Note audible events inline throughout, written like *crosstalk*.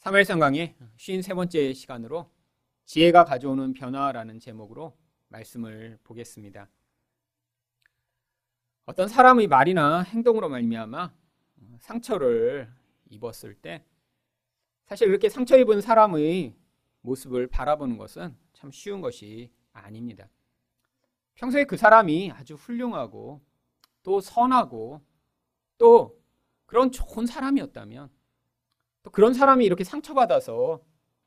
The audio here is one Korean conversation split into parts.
3일 강의 53번째 시간으로 지혜가 가져오는 변화라는 제목으로 말씀을 보겠습니다. 어떤 사람의 말이나 행동으로 말미암아 상처를 입었을 때 사실 그렇게 상처 입은 사람의 모습을 바라보는 것은 참 쉬운 것이 아닙니다. 평소에 그 사람이 아주 훌륭하고 또 선하고 또 그런 좋은 사람이었다면 또 그런 사람이 이렇게 상처받아서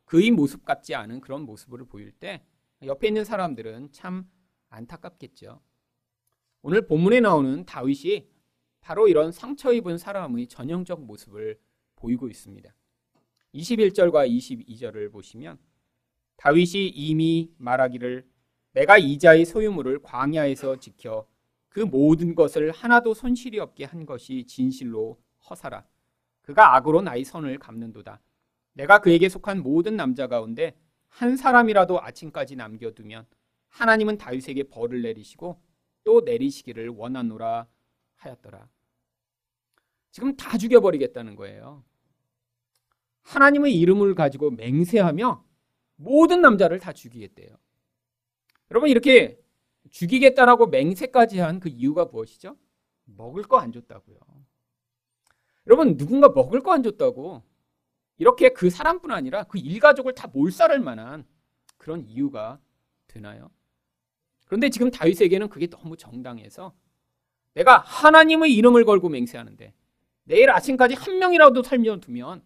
그의 모습 같지 않은 그런 모습을 보일 때 옆에 있는 사람들은 참 안타깝겠죠. 오늘 본문에 나오는 다윗이 바로 이런 상처 입은 사람의 전형적 모습을 보이고 있습니다. 21절과 22절을 보시면 다윗이 이미 말하기를 내가 이자의 소유물을 광야에서 지켜 그 모든 것을 하나도 손실이 없게 한 것이 진실로 허사라. 그가 악으로 나의 선을 갚는도다. 내가 그에게 속한 모든 남자 가운데 한 사람이라도 아침까지 남겨두면 하나님은 다윗에게 벌을 내리시고 또 내리시기를 원하노라 하였더라. 지금 다 죽여버리겠다는 거예요. 하나님의 이름을 가지고 맹세하며 모든 남자를 다 죽이겠대요. 여러분 이렇게 죽이겠다라고 맹세까지 한 그 이유가 무엇이죠? 먹을 거 안 줬다고요. 여러분 누군가 먹을 거 안 줬다고 이렇게 그 사람뿐 아니라 그 일가족을 다 몰살할 만한 그런 이유가 되나요? 그런데 지금 다윗에게는 그게 너무 정당해서 내가 하나님의 이름을 걸고 맹세하는데 내일 아침까지 한 명이라도 살려두면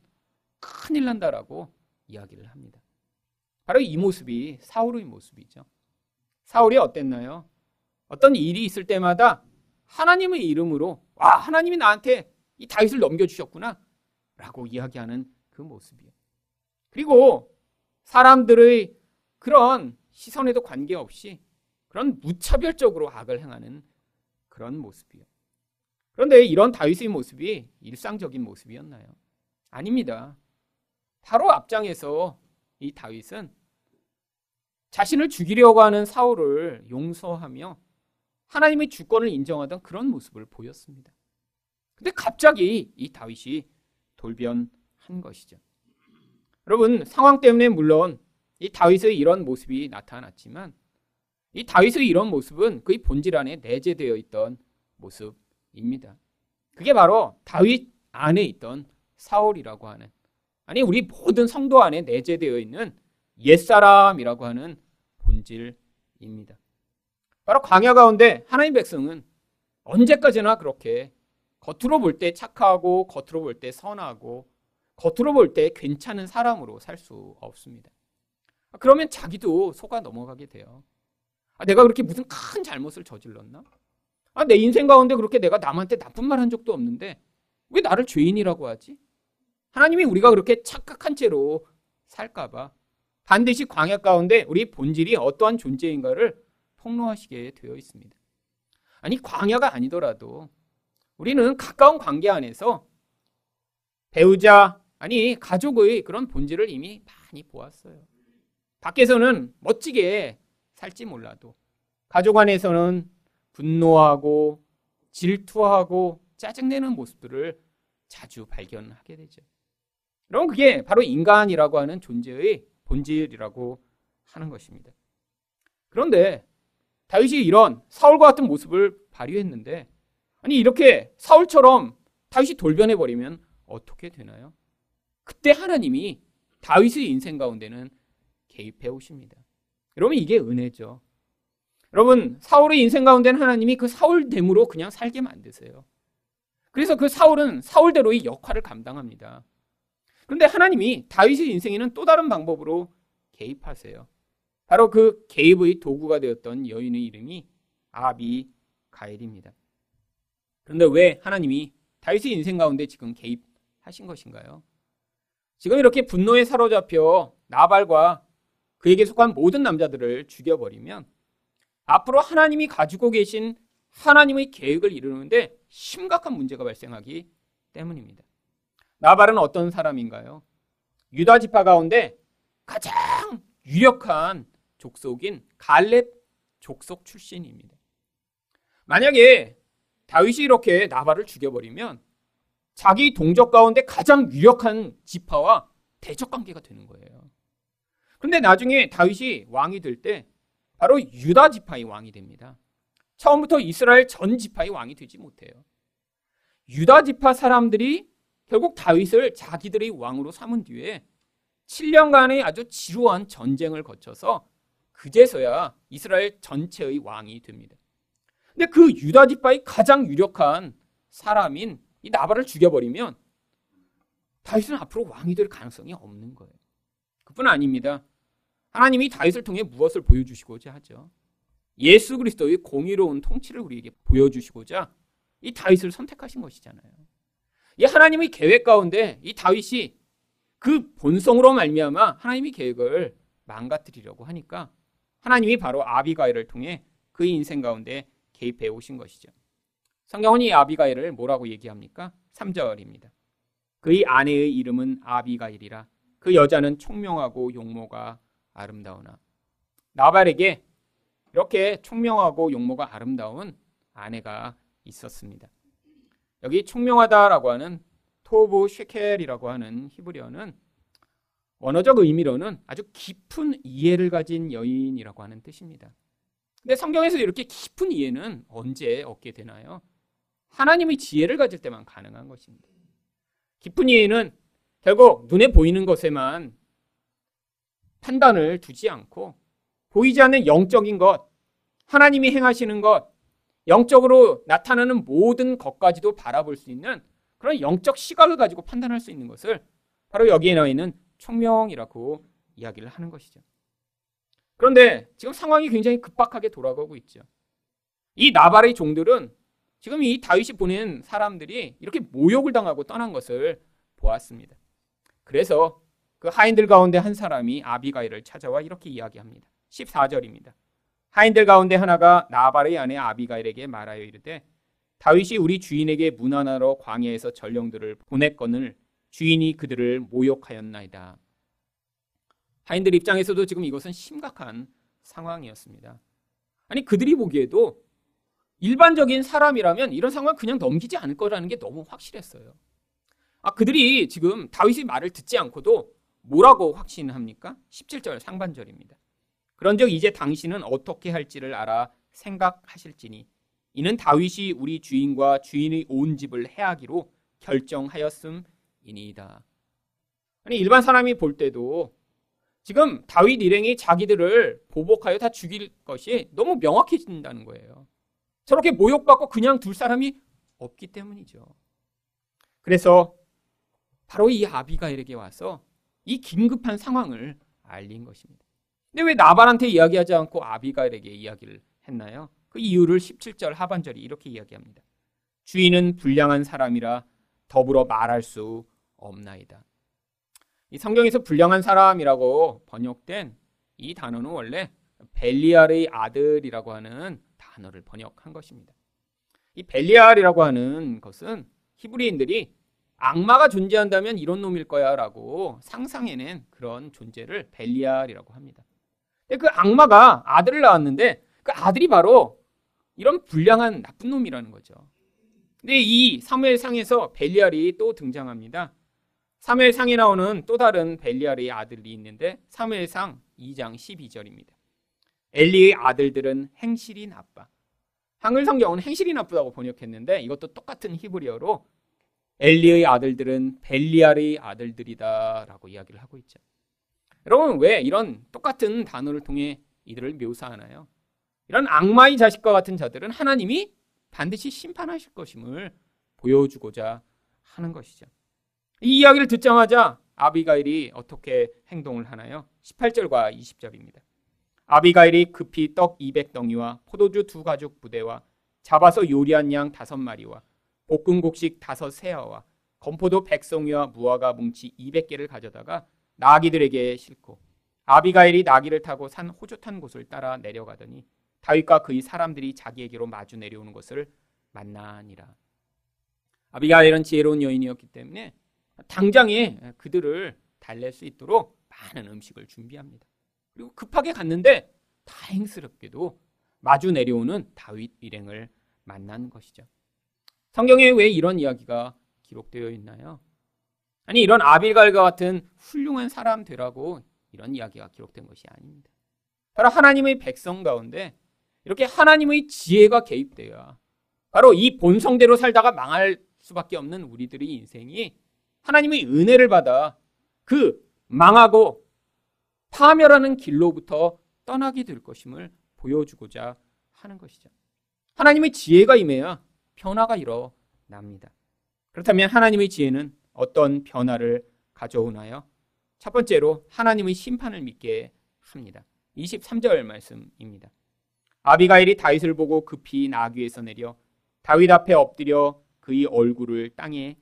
큰일 난다라고 이야기를 합니다. 바로 이 모습이 사울의 모습이죠. 사울이 어땠나요? 어떤 일이 있을 때마다 하나님의 이름으로 와 하나님이 나한테 이 다윗을 넘겨주셨구나. 라고 이야기하는 그 모습이에요. 그리고 사람들의 그런 시선에도 관계없이 그런 무차별적으로 악을 행하는 그런 모습이에요. 그런데 이런 다윗의 모습이 일상적인 모습이었나요? 아닙니다. 바로 앞장에서 이 다윗은 자신을 죽이려고 하는 사울을 용서하며 하나님의 주권을 인정하던 그런 모습을 보였습니다. 근데 갑자기 이 다윗이 돌변한 것이죠. 여러분, 상황 때문에 물론 이 다윗의 이런 모습이 나타났지만 이 다윗의 이런 모습은 그의 본질 안에 내재되어 있던 모습입니다. 그게 바로 다윗 안에 있던 사울이라고 하는 아니 우리 모든 성도 안에 내재되어 있는 옛사람이라고 하는 본질입니다. 바로 광야 가운데 하나님 백성은 언제까지나 그렇게 겉으로 볼 때 착하고 겉으로 볼 때 선하고 겉으로 볼 때 괜찮은 사람으로 살 수 없습니다. 그러면 자기도 속아 넘어가게 돼요. 아, 내가 그렇게 무슨 큰 잘못을 저질렀나? 아, 내 인생 가운데 그렇게 내가 남한테 나쁜 말 한 적도 없는데 왜 나를 죄인이라고 하지? 하나님이 우리가 그렇게 착각한 채로 살까봐 반드시 광야 가운데 우리 본질이 어떠한 존재인가를 폭로하시게 되어 있습니다. 아니, 광야가 아니더라도 우리는 가까운 관계 안에서 배우자, 아니, 가족의 그런 본질을 이미 많이 보았어요. 밖에서는 멋지게 살지 몰라도 가족 안에서는 분노하고 질투하고 짜증내는 모습들을 자주 발견하게 되죠. 여러분, 그게 바로 인간이라고 하는 존재의 본질이라고 하는 것입니다. 그런데 다윗이 이런 사울과 같은 모습을 발휘했는데 아니 이렇게 사울처럼 다윗이 돌변해 버리면 어떻게 되나요? 그때 하나님이 다윗의 인생 가운데는 개입해 오십니다. 여러분 이게 은혜죠. 여러분 사울의 인생 가운데는 하나님이 그 사울됨으로 그냥 살게 만드세요. 그래서 그 사울은 사울대로의 역할을 감당합니다. 그런데 하나님이 다윗의 인생에는 또 다른 방법으로 개입하세요. 바로 그 개입의 도구가 되었던 여인의 이름이 아비 가엘입니다. 그런데 왜 하나님이 다윗의 인생 가운데 지금 개입하신 것인가요? 지금 이렇게 분노에 사로잡혀 나발과 그에게 속한 모든 남자들을 죽여버리면 앞으로 하나님이 가지고 계신 하나님의 계획을 이루는데 심각한 문제가 발생하기 때문입니다. 나발은 어떤 사람인가요? 유다 지파 가운데 가장 유력한 족속인 갈렙 족속 출신입니다. 만약에 다윗이 이렇게 나발을 죽여버리면 자기 동족 가운데 가장 유력한 지파와 대적 관계가 되는 거예요. 그런데 나중에 다윗이 왕이 될 때 바로 유다 지파의 왕이 됩니다. 처음부터 이스라엘 전 지파의 왕이 되지 못해요. 유다 지파 사람들이 결국 다윗을 자기들의 왕으로 삼은 뒤에 7년간의 아주 지루한 전쟁을 거쳐서 그제서야 이스라엘 전체의 왕이 됩니다. 근데 그 유다 지파의 가장 유력한 사람인 이 나발을 죽여버리면 다윗은 앞으로 왕이 될 가능성이 없는 거예요. 그뿐 아닙니다. 하나님이 다윗을 통해 무엇을 보여주시고자 하죠. 예수 그리스도의 공의로운 통치를 우리에게 보여주시고자 이 다윗을 선택하신 것이잖아요. 이 하나님의 계획 가운데 이 다윗이 그 본성으로 말미암아 하나님의 계획을 망가뜨리려고 하니까 하나님이 바로 아비가일을 통해 그의 인생 가운데 개입해 오신 것이죠. 성경은 이 아비가일을 뭐라고 얘기합니까? 3절입니다. 그의 아내의 이름은 아비가일이라 그 여자는 총명하고 용모가 아름다우나 나발에게 이렇게 총명하고 용모가 아름다운 아내가 있었습니다. 여기 총명하다라고 하는 토브 쉐켈이라고 하는 히브리어는 원어적 의미로는 아주 깊은 이해를 가진 여인이라고 하는 뜻입니다. 근데 성경에서 이렇게 깊은 이해는 언제 얻게 되나요? 하나님의 지혜를 가질 때만 가능한 것입니다. 깊은 이해는 결국 눈에 보이는 것에만 판단을 두지 않고 보이지 않는 영적인 것, 하나님이 행하시는 것, 영적으로 나타나는 모든 것까지도 바라볼 수 있는 그런 영적 시각을 가지고 판단할 수 있는 것을 바로 여기에 나와 있는 총명이라고 이야기를 하는 것이죠. 그런데 지금 상황이 굉장히 급박하게 돌아가고 있죠. 이 나발의 종들은 지금 이 다윗이 보낸 사람들이 이렇게 모욕을 당하고 떠난 것을 보았습니다. 그래서 그 하인들 가운데 한 사람이 아비가일을 찾아와 이렇게 이야기합니다. 14절입니다. 하인들 가운데 하나가 나발의 아내 아비가일에게 말하여 이르되 다윗이 우리 주인에게 문안하러 광야에서 전령들을 보냈거늘 주인이 그들을 모욕하였나이다. 하인들 입장에서도 지금 이것은 심각한 상황이었습니다. 아니 그들이 보기에도 일반적인 사람이라면 이런 상황 그냥 넘기지 않을 거라는 게 너무 확실했어요. 아 그들이 지금 다윗의 말을 듣지 않고도 뭐라고 확신합니까? 17절 상반절입니다. 그런즉 이제 당신은 어떻게 할지를 알아 생각하실지니 이는 다윗이 우리 주인과 주인의 온 집을 해하기로 결정하였음이니이다. 아니 일반 사람이 볼 때도 지금 다윗 일행이 자기들을 보복하여 다 죽일 것이 너무 명확해진다는 거예요. 저렇게 모욕받고 그냥 둘 사람이 없기 때문이죠. 그래서 바로 이 아비가일에게 와서 이 긴급한 상황을 알린 것입니다. 근데 왜 나발한테 이야기하지 않고 아비가일에게 이야기를 했나요? 그 이유를 17절 하반절이 이렇게 이야기합니다. 주인은 불량한 사람이라 더불어 말할 수 없나이다. 이 성경에서 불량한 사람이라고 번역된 이 단어는 원래 벨리알의 아들이라고 하는 단어를 번역한 것입니다. 이 벨리알이라고 하는 것은 히브리인들이 악마가 존재한다면 이런 놈일 거야라고 상상해낸 그런 존재를 벨리알이라고 합니다. 근데 그 악마가 아들을 낳았는데 그 아들이 바로 이런 불량한 나쁜 놈이라는 거죠. 근데 이 사무엘상에서 벨리알이 또 등장합니다. 사무엘상에 나오는 또 다른 벨리알의 아들이 있는데 사무엘상 2장 12절입니다. 엘리의 아들들은 행실이 나빠. 한글 성경은 행실이 나쁘다고 번역했는데 이것도 똑같은 히브리어로 엘리의 아들들은 벨리알의 아들들이다라고 이야기를 하고 있죠. 여러분 왜 이런 똑같은 단어를 통해 이들을 묘사하나요? 이런 악마의 자식과 같은 자들은 하나님이 반드시 심판하실 것임을 보여주고자 하는 것이죠. 이 이야기를 듣자마자 아비가일이 어떻게 행동을 하나요? 18절과 20절입니다. 아비가일이 급히 떡 200덩이와 포도주 두 가죽 부대와 잡아서 요리한 양 다섯 마리와 볶은 곡식 다섯 세어와 건포도 백송이와 무화과 뭉치 200개를 가져다가 나귀들에게 싣고 아비가일이 나귀를 타고 산 호젓한 곳을 따라 내려가더니 다윗과 그의 사람들이 자기에게로 마주 내려오는 것을 만나니라. 아비가일은 지혜로운 여인이었기 때문에 당장에 그들을 달랠 수 있도록 많은 음식을 준비합니다. 그리고 급하게 갔는데 다행스럽게도 마주 내려오는 다윗 일행을 만난 것이죠. 성경에 왜 이런 이야기가 기록되어 있나요? 아니 이런 아빌갈과 같은 훌륭한 사람 되라고 이런 이야기가 기록된 것이 아닙니다. 바로 하나님의 백성 가운데 이렇게 하나님의 지혜가 개입되어야 바로 이 본성대로 살다가 망할 수밖에 없는 우리들의 인생이 하나님의 은혜를 받아 그 망하고 파멸하는 길로부터 떠나게 될 것임을 보여주고자 하는 것이죠. 하나님의 지혜가 임해야 변화가 일어납니다. 그렇다면 하나님의 지혜는 어떤 변화를 가져오나요? 첫 번째로 하나님의 심판을 믿게 합니다. 23절 말씀입니다. 아비가일이 다윗을 보고 급히 나귀에서 내려 다윗 앞에 엎드려 그의 얼굴을 땅에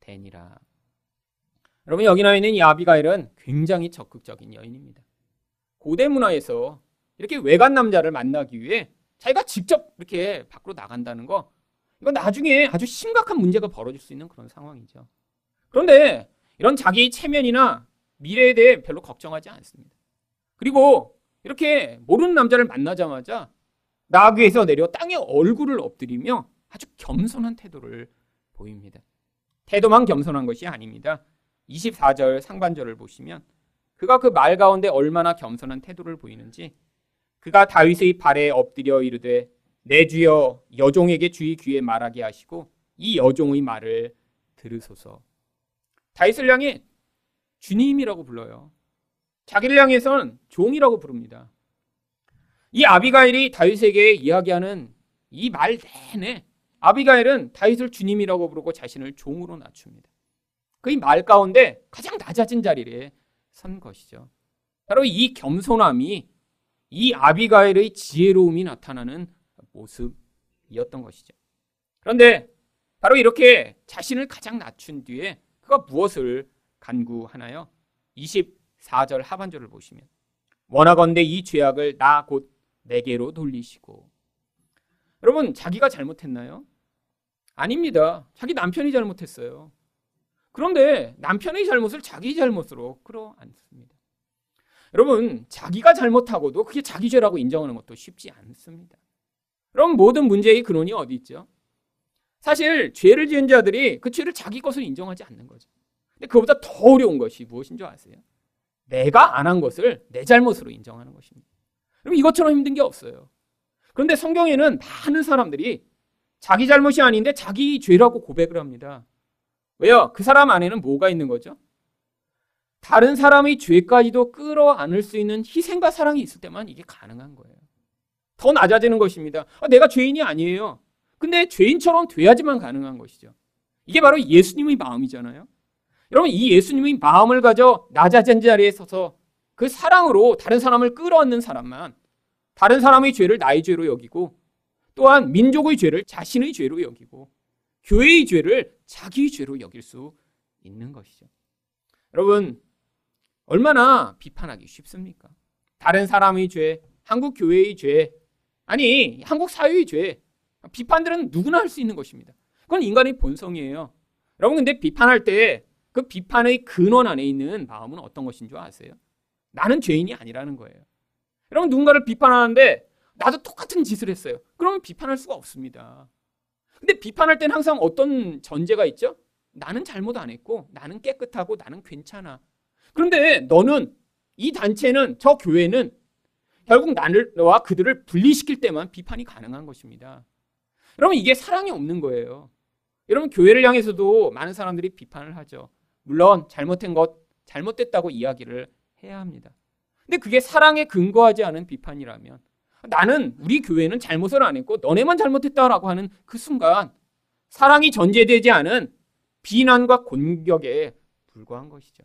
대니라. 여러분 여기 나와 있는 이 아비가일은 굉장히 적극적인 여인입니다. 고대 문화에서 이렇게 외간 남자를 만나기 위해 자기가 직접 이렇게 밖으로 나간다는 거 이건 나중에 아주 심각한 문제가 벌어질 수 있는 그런 상황이죠. 그런데 이런 자기 체면이나 미래에 대해 별로 걱정하지 않습니다. 그리고 이렇게 모르는 남자를 만나자마자 나귀에서 내려 땅에 얼굴을 엎드리며 아주 겸손한 태도를 보입니다. 태도만 겸손한 것이 아닙니다. 24절 상반절을 보시면 그가 그 말 가운데 얼마나 겸손한 태도를 보이는지 그가 다윗의 발에 엎드려 이르되 내 주여 여종에게 주의 귀에 말하게 하시고 이 여종의 말을 들으소서. 다윗을 향해 주님이라고 불러요. 자기를 향해서는 종이라고 부릅니다. 이 아비가일이 다윗에게 이야기하는 이 말 내내 아비가일은 다윗을 주님이라고 부르고 자신을 종으로 낮춥니다. 그말 가운데 가장 낮아진 자리에 선 것이죠. 바로 이 겸손함이 이 아비가일의 지혜로움이 나타나는 모습이었던 것이죠. 그런데 바로 이렇게 자신을 가장 낮춘 뒤에 그가 무엇을 간구하나요? 24절 하반절을 보시면 원하건대 이 죄악을 나 곧 내게로 돌리시고 여러분 자기가 잘못했나요? 아닙니다. 자기 남편이 잘못했어요. 그런데 남편의 잘못을 자기 잘못으로 끌어안습니다. 여러분, 자기가 잘못하고도 그게 자기 죄라고 인정하는 것도 쉽지 않습니다. 그럼 모든 문제의 근원이 어디 있죠? 사실 죄를 지은 자들이 그 죄를 자기 것으로 인정하지 않는 거죠. 근데 그보다 더 어려운 것이 무엇인 줄 아세요? 내가 안 한 것을 내 잘못으로 인정하는 것입니다. 그럼 이것처럼 힘든 게 없어요. 그런데 성경에는 많은 사람들이 자기 잘못이 아닌데 자기 죄라고 고백을 합니다. 왜요? 그 사람 안에는 뭐가 있는 거죠? 다른 사람의 죄까지도 끌어안을 수 있는 희생과 사랑이 있을 때만 이게 가능한 거예요. 더 낮아지는 것입니다. 아, 내가 죄인이 아니에요. 근데 죄인처럼 돼야지만 가능한 것이죠. 이게 바로 예수님의 마음이잖아요. 여러분, 이 예수님의 마음을 가져 낮아진 자리에 서서 그 사랑으로 다른 사람을 끌어안는 사람만 다른 사람의 죄를 나의 죄로 여기고 또한 민족의 죄를 자신의 죄로 여기고 교회의 죄를 자기의 죄로 여길 수 있는 것이죠. 여러분, 얼마나 비판하기 쉽습니까? 다른 사람의 죄, 한국 교회의 죄, 아니, 한국 사회의 죄, 비판들은 누구나 할 수 있는 것입니다. 그건 인간의 본성이에요. 여러분, 근데 비판할 때 그 비판의 근원 안에 있는 마음은 어떤 것인 줄 아세요? 나는 죄인이 아니라는 거예요. 여러분, 누군가를 비판하는데 나도 똑같은 짓을 했어요. 그러면 비판할 수가 없습니다. 근데 비판할 때는 항상 어떤 전제가 있죠? 나는 잘못 안 했고, 나는 깨끗하고, 나는 괜찮아. 그런데 너는 이 단체는 저 교회는 결국 나를 너와 그들을 분리시킬 때만 비판이 가능한 것입니다. 여러분 이게 사랑이 없는 거예요. 여러분 교회를 향해서도 많은 사람들이 비판을 하죠. 물론 잘못된 것 잘못됐다고 이야기를 해야 합니다. 근데 그게 사랑에 근거하지 않은 비판이라면 나는 우리 교회는 잘못을 안 했고 너네만 잘못했다라고 하는 그 순간 사랑이 전제되지 않은 비난과 공격에 불과한 것이죠.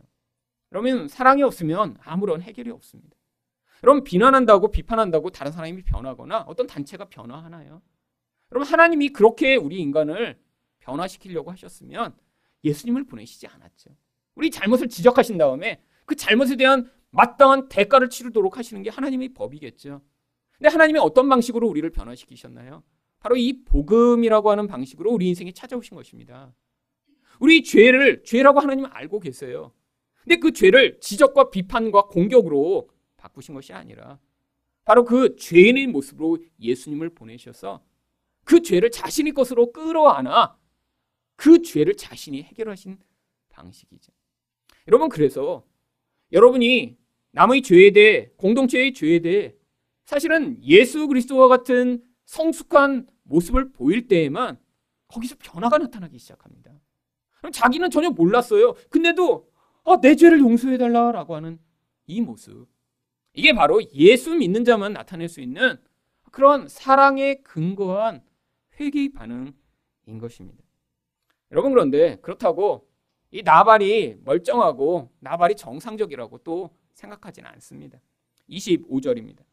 그러면 사랑이 없으면 아무런 해결이 없습니다. 그럼 비난한다고 비판한다고 다른 사람이 변하거나 어떤 단체가 변화하나요? 그럼 하나님이 그렇게 우리 인간을 변화시키려고 하셨으면 예수님을 보내시지 않았죠. 우리 잘못을 지적하신 다음에 그 잘못에 대한 마땅한 대가를 치르도록 하시는 게 하나님의 법이겠죠. 근데 하나님이 어떤 방식으로 우리를 변화시키셨나요? 바로 이 복음이라고 하는 방식으로 우리 인생에 찾아오신 것입니다. 우리 죄를 죄라고 하나님은 알고 계세요. 근데 그 죄를 지적과 비판과 공격으로 바꾸신 것이 아니라 바로 그 죄인의 모습으로 예수님을 보내셔서 그 죄를 자신의 것으로 끌어안아 그 죄를 자신이 해결하신 방식이죠. 여러분 그래서 여러분이 남의 죄에 대해 공동체의 죄에 대해 사실은 예수 그리스도와 같은 성숙한 모습을 보일 때에만 거기서 변화가 나타나기 시작합니다. 그럼 자기는 전혀 몰랐어요. 근데도 어, 내 죄를 용서해 달라라고 하는 이 모습. 이게 바로 예수 믿는 자만 나타낼 수 있는 그런 사랑에 근거한 회개 반응인 것입니다. 여러분 그런데 그렇다고 이 나발이 멀쩡하고 나발이 정상적이라고 또 생각하지는 않습니다. 25절입니다.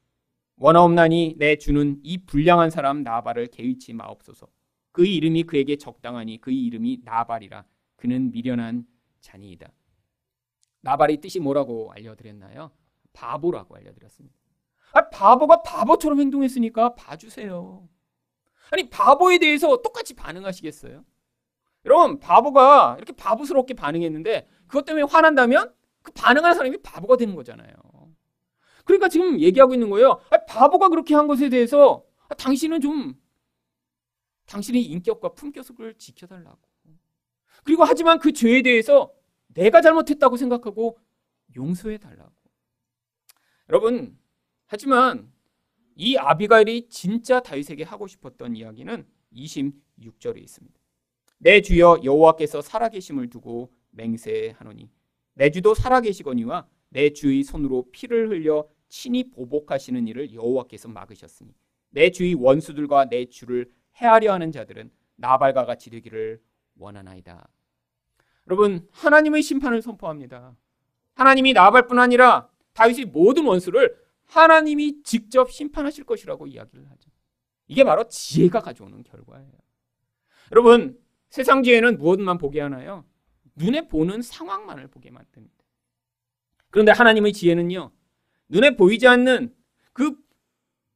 원하옵나니 내 주는 이 불량한 사람 나발을 개의치 마옵소서. 그 이름이 그에게 적당하니 그 이름이 나발이라. 그는 미련한 자니이다. 나발이 뜻이 뭐라고 알려드렸나요? 바보라고 알려드렸습니다. 아, 바보가 바보처럼 행동했으니까 봐주세요. 아니, 바보에 대해서 똑같이 반응하시겠어요? 여러분, 바보가 이렇게 바보스럽게 반응했는데 그것 때문에 화난다면 그 반응하는 사람이 바보가 되는 거잖아요. 그러니까 지금 얘기하고 있는 거예요. 아, 바보가 그렇게 한 것에 대해서 아, 당신은 좀 당신의 인격과 품격을 지켜달라고. 그리고 하지만 그 죄에 대해서 내가 잘못했다고 생각하고 용서해 달라고. 여러분, 하지만 이 아비가일이 진짜 다윗에게 하고 싶었던 이야기는 26절에 있습니다. 내 주여 여호와께서 살아계심을 두고 맹세하노니 내 주도 살아계시거니와 내 주의 손으로 피를 흘려 친히 보복하시는 일을 여호와께서 막으셨으니 내 주의 원수들과 내 주를 해하려 하는 자들은 나발과 같이 되기를 원하나이다. 여러분 하나님의 심판을 선포합니다. 하나님이 나발뿐 아니라 다윗의 모든 원수를 하나님이 직접 심판하실 것이라고 이야기를 하죠. 이게 바로 지혜가 가져오는 결과예요. 여러분 세상 지혜는 무엇만 보게 하나요? 눈에 보는 상황만을 보게 만듭니다. 그런데 하나님의 지혜는요, 눈에 보이지 않는 그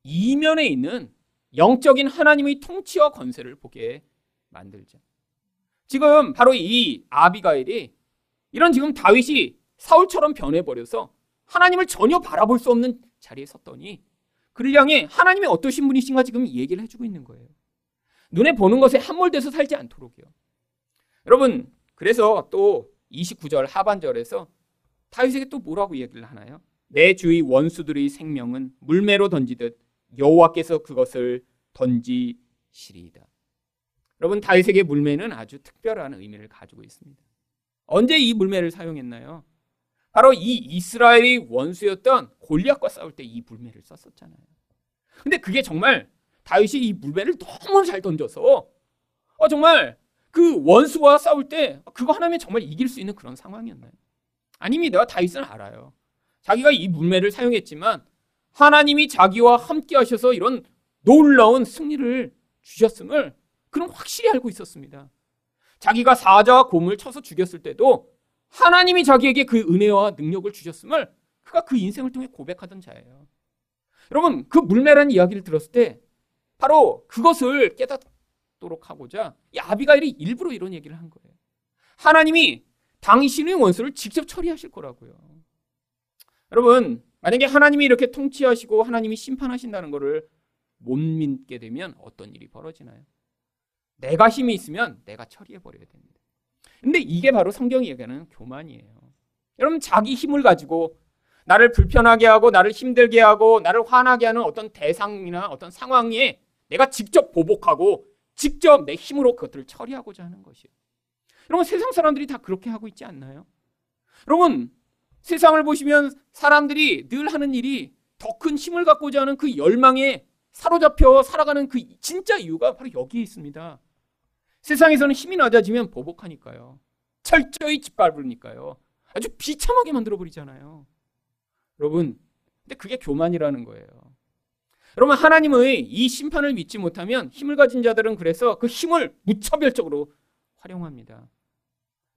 이면에 있는 영적인 하나님의 통치와 건세를 보게 만들죠. 지금 바로 이 아비가일이 이런 지금 다윗이 사울처럼 변해버려서 하나님을 전혀 바라볼 수 없는 자리에 섰더니 그를 향해 하나님이 어떠신 분이신가 지금 얘기를 해주고 있는 거예요. 눈에 보는 것에 함몰돼서 살지 않도록요. 여러분, 그래서 또 29절 하반절에서 다윗에게 또 뭐라고 얘기를 하나요? 내 주의 원수들의 생명은 물매로 던지듯 여호와께서 그것을 던지시리이다. 여러분 다윗에게 물매는 아주 특별한 의미를 가지고 있습니다. 언제 이 물매를 사용했나요? 바로 이 이스라엘의 원수였던 골리앗과 싸울 때 이 물매를 썼었잖아요. 근데 그게 정말 다윗이 이 물매를 너무 잘 던져서 어, 정말 그 원수와 싸울 때 그거 하나면 정말 이길 수 있는 그런 상황이었나요? 아닙니다. 다윗은 알아요. 자기가 이 물매를 사용했지만 하나님이 자기와 함께 하셔서 이런 놀라운 승리를 주셨음을 그는 확실히 알고 있었습니다. 자기가 사자와 곰을 쳐서 죽였을 때도 하나님이 자기에게 그 은혜와 능력을 주셨음을 그가 그 인생을 통해 고백하던 자예요. 여러분, 그 물매라는 이야기를 들었을 때 바로 그것을 깨닫도록 하고자 이 아비가일이 일부러 이런 얘기를 한 거예요. 하나님이 당신의 원수를 직접 처리하실 거라고요. 여러분, 만약에 하나님이 이렇게 통치하시고 하나님이 심판하신다는 것을 못 믿게 되면 어떤 일이 벌어지나요? 내가 힘이 있으면 내가 처리해 버려야 됩니다. 근데 이게 바로 성경이 얘기하는 교만이에요. 여러분 자기 힘을 가지고 나를 불편하게 하고 나를 힘들게 하고 나를 화나게 하는 어떤 대상이나 어떤 상황에 내가 직접 보복하고 직접 내 힘으로 그것들을 처리하고자 하는 것이에요. 여러분 세상 사람들이 다 그렇게 하고 있지 않나요? 여러분 세상을 보시면 사람들이 늘 하는 일이 더 큰 힘을 갖고자 하는 그 열망에 사로잡혀 살아가는 그 진짜 이유가 바로 여기에 있습니다. 세상에서는 힘이 낮아지면 보복하니까요. 철저히 짓밟으니까요. 아주 비참하게 만들어 버리잖아요. 여러분, 근데 그게 교만이라는 거예요. 여러분, 하나님의 이 심판을 믿지 못하면 힘을 가진 자들은 그래서 그 힘을 무차별적으로 활용합니다.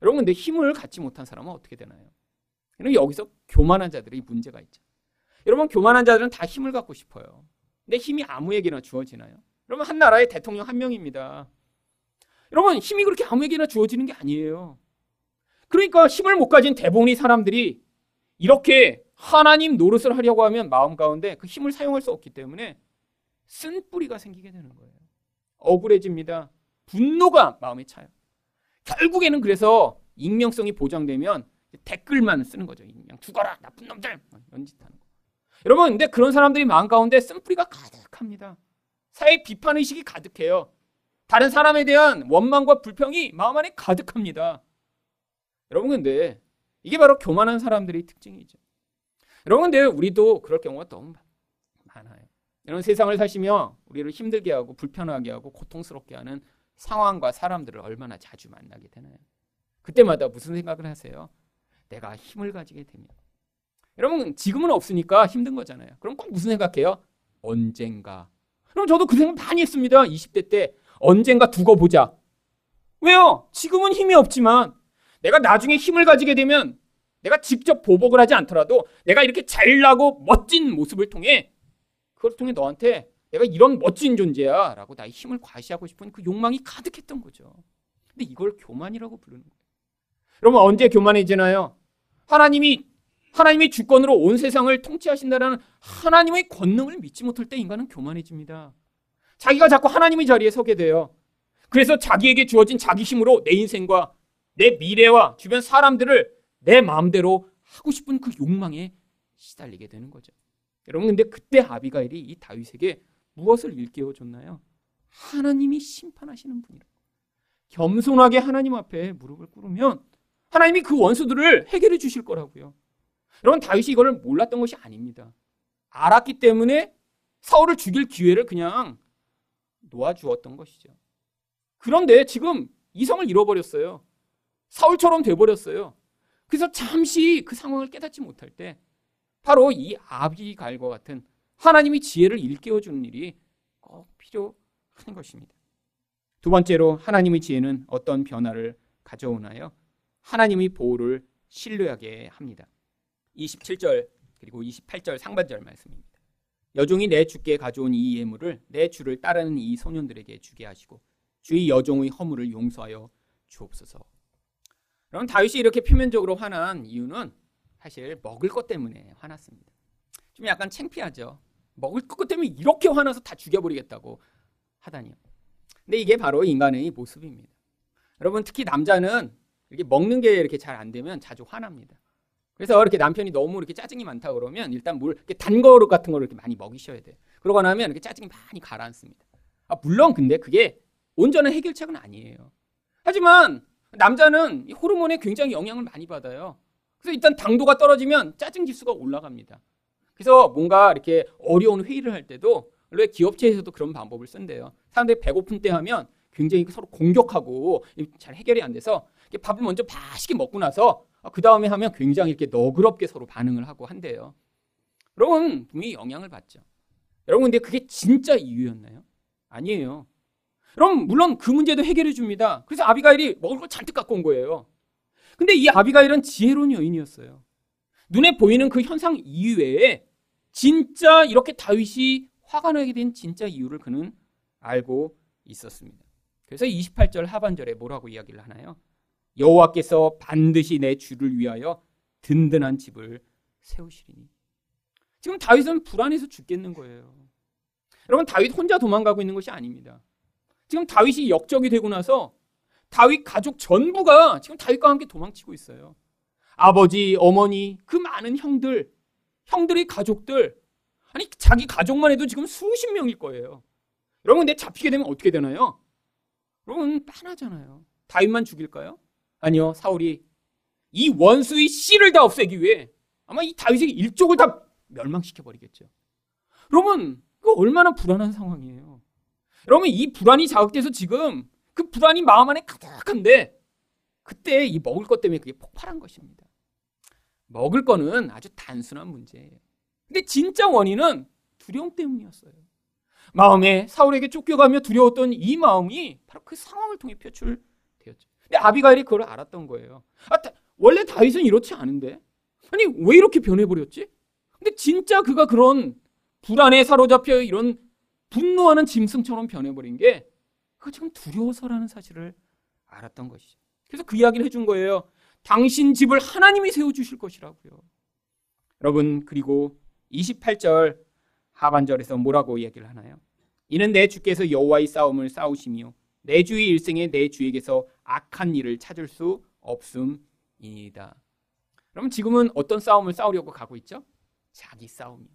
여러분, 근데 힘을 갖지 못한 사람은 어떻게 되나요? 여기서 교만한 자들이 문제가 있죠. 여러분, 교만한 자들은 다 힘을 갖고 싶어요. 근데 힘이 아무에게나 주어지나요? 여러분, 한 나라의 대통령 한 명입니다. 여러분, 힘이 그렇게 아무에게나 주어지는 게 아니에요. 그러니까 힘을 못 가진 대부분의 사람들이 이렇게 하나님 노릇을 하려고 하면 마음 가운데 그 힘을 사용할 수 없기 때문에 쓴 뿌리가 생기게 되는 거예요. 억울해집니다. 분노가 마음에 차요. 결국에는 그래서 익명성이 보장되면 댓글만 쓰는 거죠. 그냥 죽어라 나쁜 놈들 이런 짓 하는 거. 여러분 근데 그런 사람들이 마음 가운데 쓴뿌리가 가득합니다. 사회 비판 의식이 가득해요. 다른 사람에 대한 원망과 불평이 마음 안에 가득합니다. 여러분 근데 이게 바로 교만한 사람들의 특징이죠. 여러분 근데 우리도 그럴 경우가 너무 많아요. 이런 세상을 사시며 우리를 힘들게 하고 불편하게 하고 고통스럽게 하는 상황과 사람들을 얼마나 자주 만나게 되나요? 그때마다 무슨 생각을 하세요? 내가 힘을 가지게 되면. 여러분, 지금은 없으니까 힘든 거잖아요. 그럼 꼭 무슨 생각해요? 언젠가. 그럼 저도 그 생각 많이 했습니다. 20대 때. 언젠가 두고 보자. 왜요? 지금은 힘이 없지만 내가 나중에 힘을 가지게 되면 내가 직접 보복을 하지 않더라도 내가 이렇게 잘나고 멋진 모습을 통해 그걸 통해 너한테 내가 이런 멋진 존재야 라고 나의 힘을 과시하고 싶은 그 욕망이 가득했던 거죠. 근데 이걸 교만이라고 부르는 거예요. 여러분 언제 교만해지나요? 하나님이 하나님의 주권으로 온 세상을 통치하신다는 하나님의 권능을 믿지 못할 때 인간은 교만해집니다. 자기가 자꾸 하나님의 자리에 서게 돼요. 그래서 자기에게 주어진 자기 힘으로 내 인생과 내 미래와 주변 사람들을 내 마음대로 하고 싶은 그 욕망에 시달리게 되는 거죠. 여러분 근데 그때 아비가일이 이 다윗에게 무엇을 일깨워 줬나요? 하나님이 심판하시는 분이라. 겸손하게 하나님 앞에 무릎을 꿇으면 하나님이 그 원수들을 해결해 주실 거라고요. 여러분 다윗이 이거를 몰랐던 것이 아닙니다. 알았기 때문에 사울을 죽일 기회를 그냥 놓아 주었던 것이죠. 그런데 지금 이성을 잃어버렸어요. 사울처럼 돼버렸어요. 그래서 잠시 그 상황을 깨닫지 못할 때 바로 이 아비갈과 같은 하나님이 지혜를 일깨워 주는 일이 꼭 필요한 것입니다. 두 번째로 하나님의 지혜는 어떤 변화를 가져오나요? 하나님의 보호를 신뢰하게 합니다. 27절 그리고 28절 상반절 말씀입니다. 여종이 내 주께 가져온 이 예물을 내 주를 따르는 이 소년들에게 주게 하시고 주의 여종의 허물을 용서하여 주옵소서. 그럼 다윗이 이렇게 표면적으로 화난 이유는 사실 먹을 것 때문에 화났습니다. 좀 약간 창피하죠. 먹을 것 때문에 이렇게 화나서 다 죽여버리겠다고 하다니요. 근데 이게 바로 인간의 모습입니다. 여러분 특히 남자는 이렇게 먹는 게 이렇게 잘 안 되면 자주 화납니다. 그래서 이렇게 남편이 너무 이렇게 짜증이 많다 그러면 일단 물 이렇게 단 거로 같은 거를 이렇게 많이 먹이셔야 돼요. 그러고 나면 이렇게 짜증이 많이 가라앉습니다. 아, 물론 근데 그게 온전한 해결책은 아니에요. 하지만 남자는 호르몬에 굉장히 영향을 많이 받아요. 그래서 일단 당도가 떨어지면 짜증 지수가 올라갑니다. 그래서 뭔가 이렇게 어려운 회의를 할 때도 원래 기업체에서도 그런 방법을 쓴대요. 사람들이 배고픈 때 하면 굉장히 서로 공격하고 잘 해결이 안 돼서 밥을 먼저 맛있게 먹고 나서 그 다음에 하면 굉장히 이렇게 너그럽게 서로 반응을 하고 한대요. 여러분 분명히 영향을 받죠. 여러분 근데 그게 진짜 이유였나요? 아니에요. 그럼 물론 그 문제도 해결해 줍니다. 그래서 아비가일이 먹을 걸 잔뜩 갖고 온 거예요. 근데 이 아비가일은 지혜로운 여인이었어요. 눈에 보이는 그 현상 이외에 진짜 이렇게 다윗이 화가 나게 된 진짜 이유를 그는 알고 있었습니다. 그래서 28절 하반절에 뭐라고 이야기를 하나요? 여호와께서 반드시 내 주를 위하여 든든한 집을 세우시리니. 지금 다윗은 불안해서 죽겠는 거예요. 여러분 다윗 혼자 도망가고 있는 것이 아닙니다. 지금 다윗이 역적이 되고 나서 다윗 가족 전부가 지금 다윗과 함께 도망치고 있어요. 아버지, 어머니, 그 많은 형들, 형들의 가족들, 아니 자기 가족만 해도 지금 수십 명일 거예요. 여러분 근데 잡히게 되면 어떻게 되나요? 여러분 빤하잖아요. 다윗만 죽일까요? 아니요. 사울이 이 원수의 씨를 다 없애기 위해 아마 이 다윗의 일족을 다 멸망시켜 버리겠죠. 여러분 그 얼마나 불안한 상황이에요. 여러분 이 불안이 자극돼서 지금 그 불안이 마음 안에 가득한데 그때 이 먹을 것 때문에 그게 폭발한 것입니다. 먹을 거는 아주 단순한 문제예요. 근데 진짜 원인은 두려움 때문이었어요. 마음에 사울에게 쫓겨가며 두려웠던 이 마음이 바로 그 상황을 통해 표출되었죠. 근데 아비가일이 그걸 알았던 거예요. 아, 원래 다윗은 이렇지 않은데. 아니, 왜 이렇게 변해버렸지? 근데 진짜 그가 그런 불안에 사로잡혀 이런 분노하는 짐승처럼 변해버린 게 그가 지금 두려워서라는 사실을 알았던 것이죠. 그래서 그 이야기를 해준 거예요. 당신 집을 하나님이 세워주실 것이라고요. 여러분, 그리고 28절 하반절에서 뭐라고 이야기를 하나요? 이는 내 주께서 여호와의 싸움을 싸우시며 내 주의 일생에 내 주에게서 악한 일을 찾을 수 없음이다. 그러면 지금은 어떤 싸움을 싸우려고 가고 있죠? 자기 싸움이요.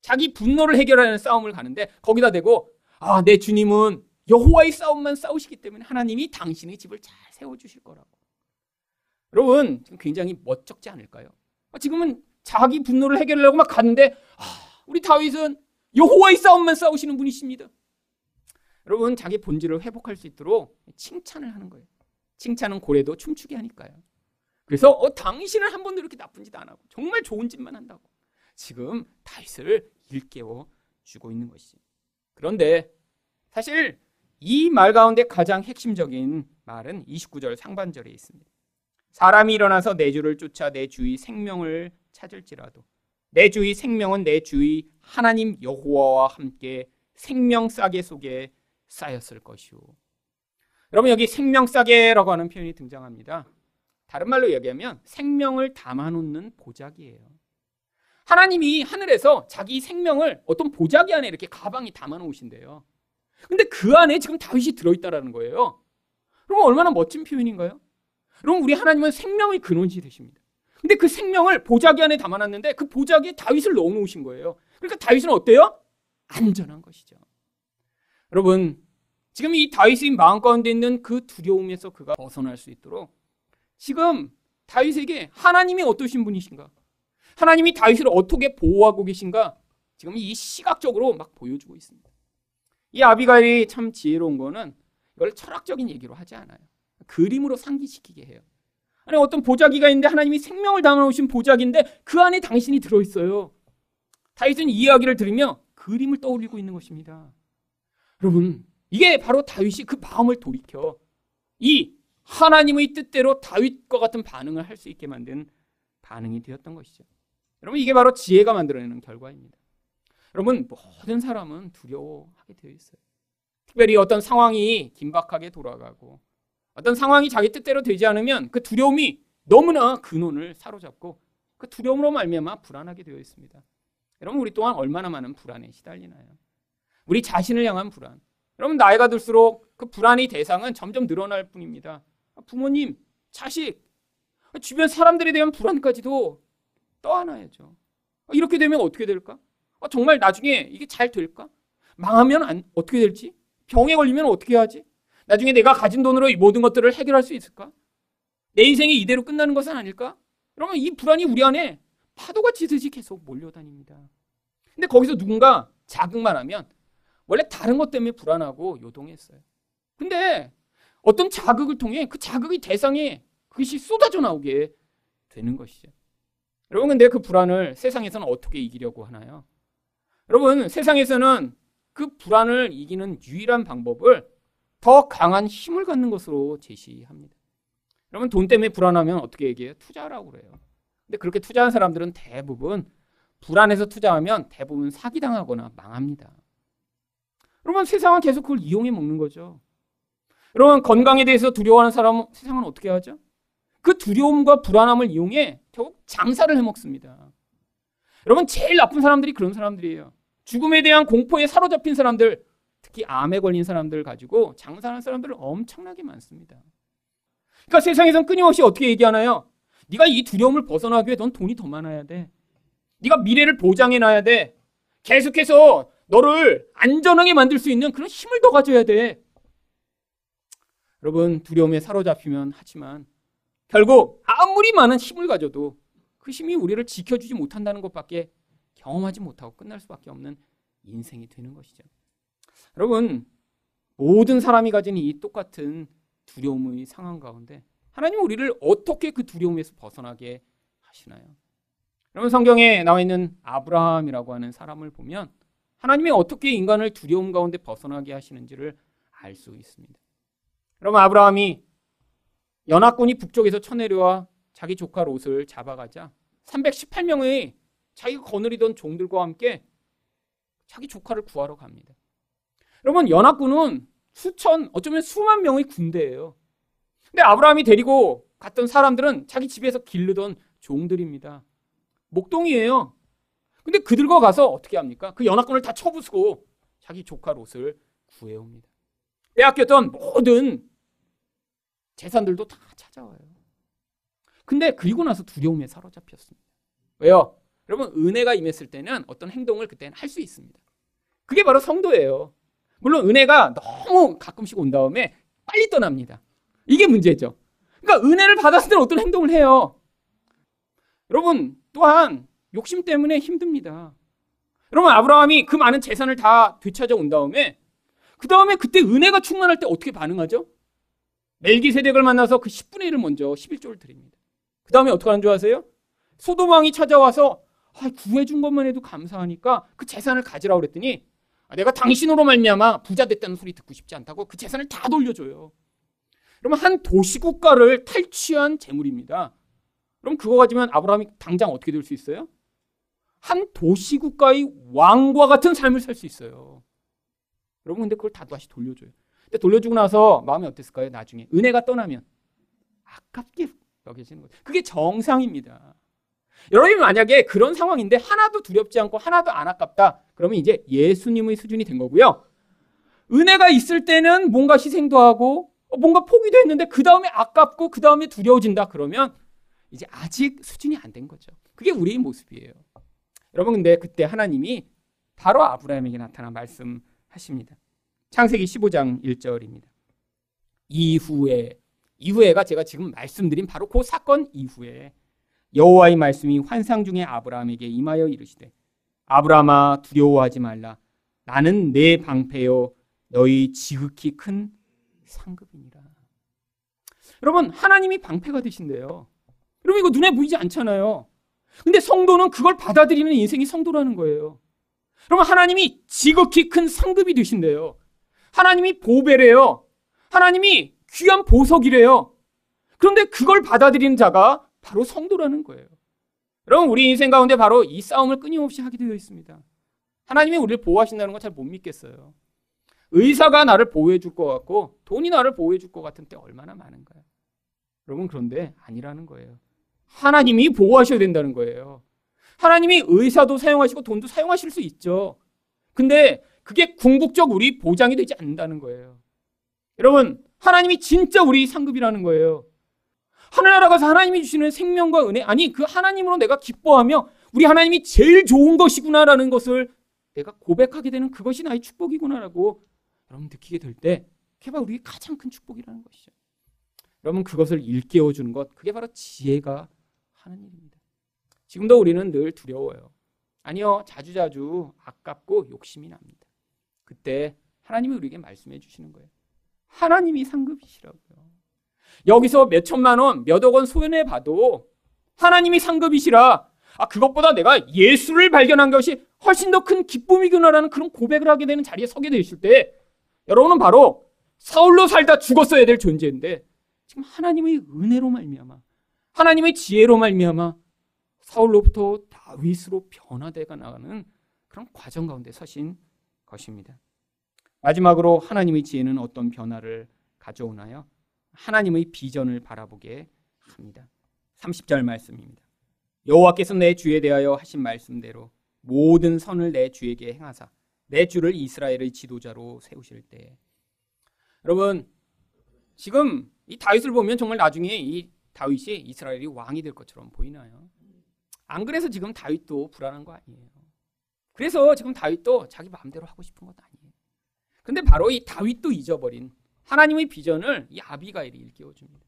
자기 분노를 해결하는 싸움을 가는데 거기다 대고 아, 내 주님은 여호와의 싸움만 싸우시기 때문에 하나님이 당신의 집을 잘 세워 주실 거라고. 여러분, 굉장히 멋쩍지 않을까요? 아, 지금은 자기 분노를 해결하려고 막 갔는데 아, 우리 다윗은 여호와의 싸움만 싸우시는 분이십니다. 여러분, 자기 본질을 회복할 수 있도록 칭찬을 하는 거예요. 칭찬은 고래도 춤추게 하니까요. 그래서 어, 당신은 한 번도 이렇게 나쁜 짓 안 하고 정말 좋은 짓만 한다고. 지금 다윗을 일깨워 주고 있는 것이지. 그런데 사실 이 말 가운데 가장 핵심적인 말은 29절 상반절에 있습니다. 사람이 일어나서 내 주를 쫓아 내 주의 생명을 찾을지라도 내 주의 생명은 내 주의 하나님 여호와와 함께 생명 싸개 속에 쌓였을 것이오. 여러분 여기 생명 싸개라고 하는 표현이 등장합니다. 다른 말로 얘기하면 생명을 담아놓는 보자기예요. 하나님이 하늘에서 자기 생명을 어떤 보자기 안에 이렇게 가방이 담아놓으신대요. 근데 그 안에 지금 다윗이 들어있다라는 거예요. 그럼 얼마나 멋진 표현인가요? 그럼 우리 하나님은 생명의 근원이 되십니다. 근데 그 생명을 보자기 안에 담아놨는데 그 보자기에 다윗을 넣어놓으신 거예요. 그러니까 다윗은 어때요? 안전한 것이죠. 여러분, 지금 이 다윗의 마음 가운데 있는 그 두려움에서 그가 벗어날 수 있도록 지금 다윗에게 하나님이 어떠신 분이신가? 하나님이 다윗을 어떻게 보호하고 계신가? 지금 이 시각적으로 막 보여주고 있습니다. 이 아비가일이 참 지혜로운 거는 이걸 철학적인 얘기로 하지 않아요. 그림으로 상기시키게 해요. 아니 어떤 보자기가 있는데 하나님이 생명을 담아놓으신 보자기인데 그 안에 당신이 들어있어요. 다윗은 이 이야기를 들으며 그림을 떠올리고 있는 것입니다. 여러분 이게 바로 다윗이 그 마음을 돌이켜 이 하나님의 뜻대로 다윗과 같은 반응을 할 수 있게 만든 반응이 되었던 것이죠. 여러분 이게 바로 지혜가 만들어내는 결과입니다. 여러분 모든 사람은 두려워하게 되어 있어요. 특별히 어떤 상황이 긴박하게 돌아가고 어떤 상황이 자기 뜻대로 되지 않으면 그 두려움이 너무나 근원을 사로잡고 그 두려움으로 말미암아 불안하게 되어 있습니다. 여러분 우리 또한 얼마나 많은 불안에 시달리나요? 우리 자신을 향한 불안. 여러분 나이가 들수록 그 불안의 대상은 점점 늘어날 뿐입니다. 부모님, 자식, 주변 사람들에 대한 불안까지도 떠안아야죠. 이렇게 되면 어떻게 될까? 정말 나중에 이게 잘 될까? 망하면 안, 어떻게 될지? 병에 걸리면 어떻게 하지? 나중에 내가 가진 돈으로 이 모든 것들을 해결할 수 있을까? 내 인생이 이대로 끝나는 것은 아닐까? 그러면 이 불안이 우리 안에 파도가 치듯이 계속 몰려다닙니다. 근데 거기서 누군가 자극만 하면 원래 다른 것 때문에 불안하고 요동했어요. 근데 어떤 자극을 통해 그 자극의 대상에 그것이 쏟아져 나오게 되는 것이죠. 여러분, 근데 그 불안을 세상에서는 어떻게 이기려고 하나요? 여러분, 세상에서는 그 불안을 이기는 유일한 방법을 더 강한 힘을 갖는 것으로 제시합니다. 여러분, 돈 때문에 불안하면 어떻게 얘기해요? 투자라고 그래요. 근데 그렇게 투자한 사람들은 대부분 불안해서 투자하면 대부분 사기당하거나 망합니다. 여러분, 세상은 계속 그걸 이용해 먹는 거죠. 여러분 건강에 대해서 두려워하는 사람은 세상은 어떻게 하죠? 그 두려움과 불안함을 이용해 결국 장사를 해 먹습니다. 여러분 제일 나쁜 사람들이 그런 사람들이에요. 죽음에 대한 공포에 사로잡힌 사람들, 특히 암에 걸린 사람들 가지고 장사하는 사람들 엄청나게 많습니다. 그러니까 세상에선 끊임없이 어떻게 얘기하나요? 네가 이 두려움을 벗어나기 위해 넌 돈이 더 많아야 돼. 네가 미래를 보장해 놔야 돼. 계속해서 너를 안전하게 만들 수 있는 그런 힘을 더 가져야 돼. 여러분 두려움에 사로잡히면 하지만 결국 아무리 많은 힘을 가져도 그 힘이 우리를 지켜주지 못한다는 것밖에 경험하지 못하고 끝날 수밖에 없는 인생이 되는 것이죠. 여러분 모든 사람이 가진 이 똑같은 두려움의 상황 가운데 하나님 우리를 어떻게 그 두려움에서 벗어나게 하시나요? 여러분 성경에 나와 있는 아브라함이라고 하는 사람을 보면 하나님이 어떻게 인간을 두려움 가운데 벗어나게 하시는지를 알 수 있습니다. 여러분 아브라함이 연합군이 북쪽에서 쳐내려와 자기 조카 롯을 잡아가자 318명의 자기가 거느리던 종들과 함께 자기 조카를 구하러 갑니다. 여러분 연합군은 수천 어쩌면 수만 명의 군대예요. 근데 아브라함이 데리고 갔던 사람들은 자기 집에서 기르던 종들입니다. 목동이에요. 근데 그들과 가서 어떻게 합니까? 그 연합군을 다 쳐부수고 자기 조카 롯을 구해옵니다. 빼앗겼던 모든 재산들도 다 찾아와요. 근데 그리고 나서 두려움에 사로잡혔습니다. 왜요? 여러분 은혜가 임했을 때는 어떤 행동을 그때는 할 수 있습니다. 그게 바로 성도예요. 물론 은혜가 너무 가끔씩 온 다음에 빨리 떠납니다. 이게 문제죠. 그러니까 은혜를 받았을 때는 어떤 행동을 해요. 여러분 또한 욕심 때문에 힘듭니다. 여러분 아브라함이 그 많은 재산을 다 되찾아 온 다음에 그 다음에 그때 은혜가 충만할 때 어떻게 반응하죠? 멜기세덱을 만나서 그 10분의 1을 먼저 11조를 드립니다. 그 다음에 어떻게 하는 줄 아세요? 소도망이 찾아와서 아, 구해준 것만 해도 감사하니까 그 재산을 가지라고 그랬더니 아, 내가 당신으로 말미암아 부자 됐다는 소리 듣고 싶지 않다고 그 재산을 다 돌려줘요. 그러면 한 도시국가를 탈취한 재물입니다. 그럼 그거 가지면 아브라함이 당장 어떻게 될 수 있어요? 한 도시국가의 왕과 같은 삶을 살 수 있어요. 여러분 근데 그걸 다 다시 돌려줘요. 근데 돌려주고 나서 마음이 어땠을까요? 나중에 은혜가 떠나면 아깝게 여겨지는 거죠. 그게 정상입니다. 여러분이 만약에 그런 상황인데 하나도 두렵지 않고 하나도 안 아깝다. 그러면 이제 예수님의 수준이 된 거고요. 은혜가 있을 때는 뭔가 희생도 하고 뭔가 포기도 했는데 그 다음에 아깝고 그 다음에 두려워진다. 그러면 이제 아직 수준이 안 된 거죠. 그게 우리의 모습이에요. 여러분 근데 그때 하나님이 바로 아브라함에게 나타나 말씀하십니다. 창세기 15장 1절입니다. 이후에 이후에가 제가 지금 말씀드린 바로 그 사건 이후에 여호와의 말씀이 환상 중에 아브라함에게 임하여 이르시되 아브라함아 두려워하지 말라 나는 내 방패요 너희 지극히 큰 상급이니라. 여러분 하나님이 방패가 되신대요. 여러분 이거 눈에 보이지 않잖아요. 근데 성도는 그걸 받아들이는 인생이 성도라는 거예요. 여러분 하나님이 지극히 큰 상급이 되신대요. 하나님이 보배래요. 하나님이 귀한 보석이래요. 그런데 그걸 받아들이는 자가 바로 성도라는 거예요. 여러분, 우리 인생 가운데 바로 이 싸움을 끊임없이 하게 되어 있습니다. 하나님이 우리를 보호하신다는 건 잘 못 믿겠어요. 의사가 나를 보호해 줄 것 같고 돈이 나를 보호해 줄 것 같은 때 얼마나 많은가요? 여러분, 그런데 아니라는 거예요. 하나님이 보호하셔야 된다는 거예요. 하나님이 의사도 사용하시고 돈도 사용하실 수 있죠. 근데 그게 궁극적 우리 보장이 되지 않는다는 거예요. 여러분, 하나님이 진짜 우리 상급이라는 거예요. 하늘나라 가서 하나님이 주시는 생명과 은혜, 아니, 그 하나님으로 내가 기뻐하며 우리 하나님이 제일 좋은 것이구나라는 것을 내가 고백하게 되는 그것이 나의 축복이구나라고 여러분 느끼게 될 때, 그게 우리의 가장 큰 축복이라는 것이죠. 여러분, 그것을 일깨워 주는 것, 그게 바로 지혜가 하는 일입니다. 지금도 우리는 늘 두려워요. 아니요, 자주자주 아깝고 욕심이 납니다. 그때 하나님이 우리에게 말씀해 주시는 거예요. 하나님이 상급이시라고요. 여기서 몇 천만 원, 몇억원 소연해 봐도 하나님이 상급이시라. 아, 그것보다 내가 예수를 발견한 것이 훨씬 더 큰 기쁨이구나라는 그런 고백을 하게 되는 자리에 서게 되실 때 여러분은 바로 사울로 살다 죽었어야 될 존재인데 지금 하나님의 은혜로 말미암아 하나님의 지혜로 말미암아 사울로부터 다윗으로 변화되가 나가는 그런 과정 가운데 서신 것입니다. 마지막으로 하나님의 지혜는 어떤 변화를 가져오나요? 하나님의 비전을 바라보게 합니다. 30절 말씀입니다. 여호와께서 내 주에 대하여 하신 말씀대로 모든 선을 내 주에게 행하사 내 주를 이스라엘의 지도자로 세우실 때 여러분 지금 이 다윗을 보면 정말 나중에 이 다윗이 이스라엘이 왕이 될 것처럼 보이나요? 안 그래서 지금 다윗도 불안한 거 아니에요. 그래서 지금 다윗도 자기 마음대로 하고 싶은 것 아니에요. 근데 바로 이 다윗도 잊어버린 하나님의 비전을 이 아비가일이 일깨워 줍니다.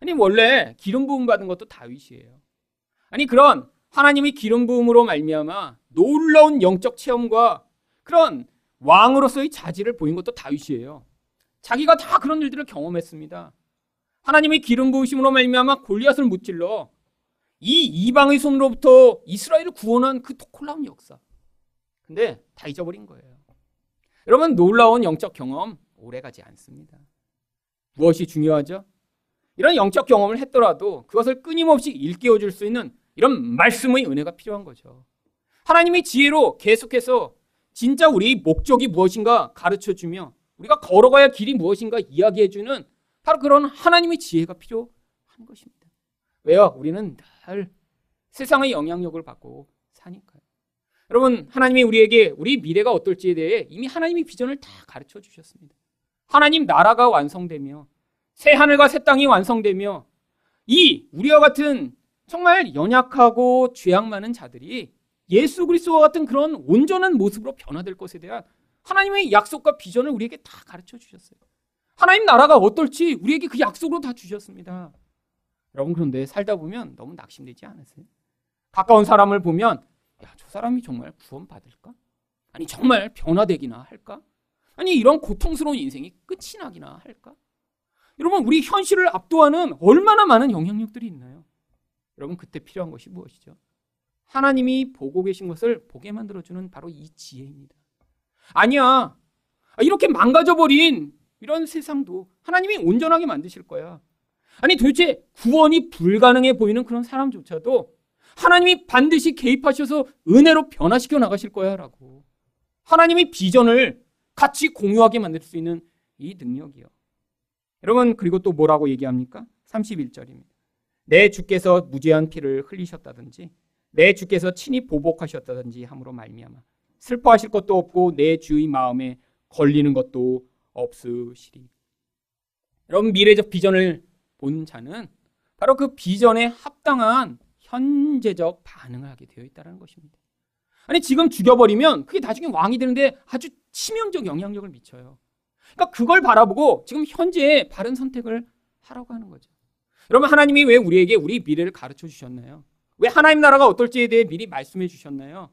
아니 원래 기름 부음 받은 것도 다윗이에요. 아니 그런 하나님의 기름 부음으로 말미암아 놀라운 영적 체험과 그런 왕으로서의 자질을 보인 것도 다윗이에요. 자기가 다 그런 일들을 경험했습니다. 하나님의 기름 부으심으로 말미암아 골리앗을 무찔러 이 이방의 손으로부터 이스라엘을 구원한 그 놀라운 역사. 근데 다 잊어버린 거예요. 여러분 놀라운 영적 경험 오래가지 않습니다. 무엇이 중요하죠? 이런 영적 경험을 했더라도 그것을 끊임없이 일깨워 줄 수 있는 이런 말씀의 은혜가 필요한 거죠. 하나님의 지혜로 계속해서 진짜 우리 목적이 무엇인가 가르쳐 주며 우리가 걸어가야 길이 무엇인가 이야기해 주는 바로 그런 하나님의 지혜가 필요한 것입니다. 왜요? 우리는 늘 세상의 영향력을 받고 사니까요. 여러분, 하나님이 우리에게 우리 미래가 어떨지에 대해 이미 하나님의 비전을 다 가르쳐 주셨습니다. 하나님 나라가 완성되며 새 하늘과 새 땅이 완성되며 이 우리와 같은 정말 연약하고 죄악 많은 자들이 예수 그리스도와 같은 그런 온전한 모습으로 변화될 것에 대한 하나님의 약속과 비전을 우리에게 다 가르쳐 주셨어요. 하나님 나라가 어떨지 우리에게 그 약속으로 다 주셨습니다. 여러분 그런데 살다 보면 너무 낙심되지 않으세요? 가까운 사람을 보면 야, 저 사람이 정말 구원받을까? 아니 정말 변화되기나 할까? 아니 이런 고통스러운 인생이 끝이 나기나 할까? 여러분 우리 현실을 압도하는 얼마나 많은 영향력들이 있나요? 여러분 그때 필요한 것이 무엇이죠? 하나님이 보고 계신 것을 보게 만들어주는 바로 이 지혜입니다. 아니야. 이렇게 망가져버린 이런 세상도 하나님이 온전하게 만드실 거야. 아니 도대체 구원이 불가능해 보이는 그런 사람조차도 하나님이 반드시 개입하셔서 은혜로 변화시켜 나가실 거야라고. 하나님이 비전을 같이 공유하게 만들 수 있는 이 능력이요. 여러분 그리고 또 뭐라고 얘기합니까? 31절입니다. 내 주께서 무죄한 피를 흘리셨다든지 내 주께서 친히 보복하셨다든지 함으로 말미암아 슬퍼하실 것도 없고 내 주의 마음에 걸리는 것도 없으시리. 여러분 미래적 비전을 본 자는 바로 그 비전에 합당한 현재적 반응을 하게 되어 있다는 것입니다. 아니 지금 죽여버리면 그게 나중에 왕이 되는데 아주 치명적 영향력을 미쳐요. 그러니까 그걸 바라보고 지금 현재의 바른 선택을 하라고 하는 거죠. 여러분 하나님이 왜 우리에게 우리 미래를 가르쳐 주셨나요? 왜 하나님 나라가 어떨지에 대해 미리 말씀해 주셨나요?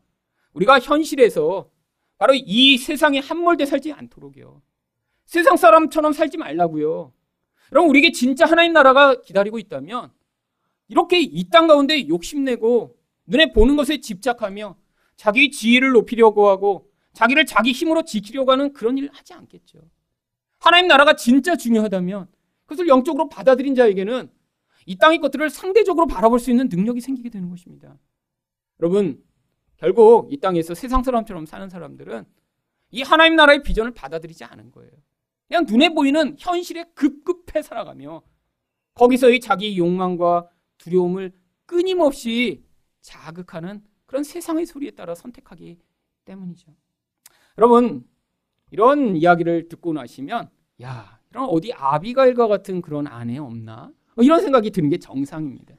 우리가 현실에서 바로 이 세상에 함몰돼 살지 않도록요. 세상 사람처럼 살지 말라고요. 여러분 우리에게 진짜 하나님 나라가 기다리고 있다면 이렇게 이 땅 가운데 욕심내고 눈에 보는 것에 집착하며 자기 지위를 높이려고 하고 자기를 자기 힘으로 지키려고 하는 그런 일을 하지 않겠죠. 하나님 나라가 진짜 중요하다면 그것을 영적으로 받아들인 자에게는 이 땅의 것들을 상대적으로 바라볼 수 있는 능력이 생기게 되는 것입니다. 여러분, 결국 이 땅에서 세상 사람처럼 사는 사람들은 이 하나님 나라의 비전을 받아들이지 않은 거예요. 그냥 눈에 보이는 현실에 급급해 살아가며 거기서의 자기 욕망과 두려움을 끊임없이 자극하는 그런 세상의 소리에 따라 선택하기 때문이죠. 여러분, 이런 이야기를 듣고 나시면, 야, 이런 어디 아비가일과 같은 그런 아내 없나? 뭐 이런 생각이 드는 게 정상입니다.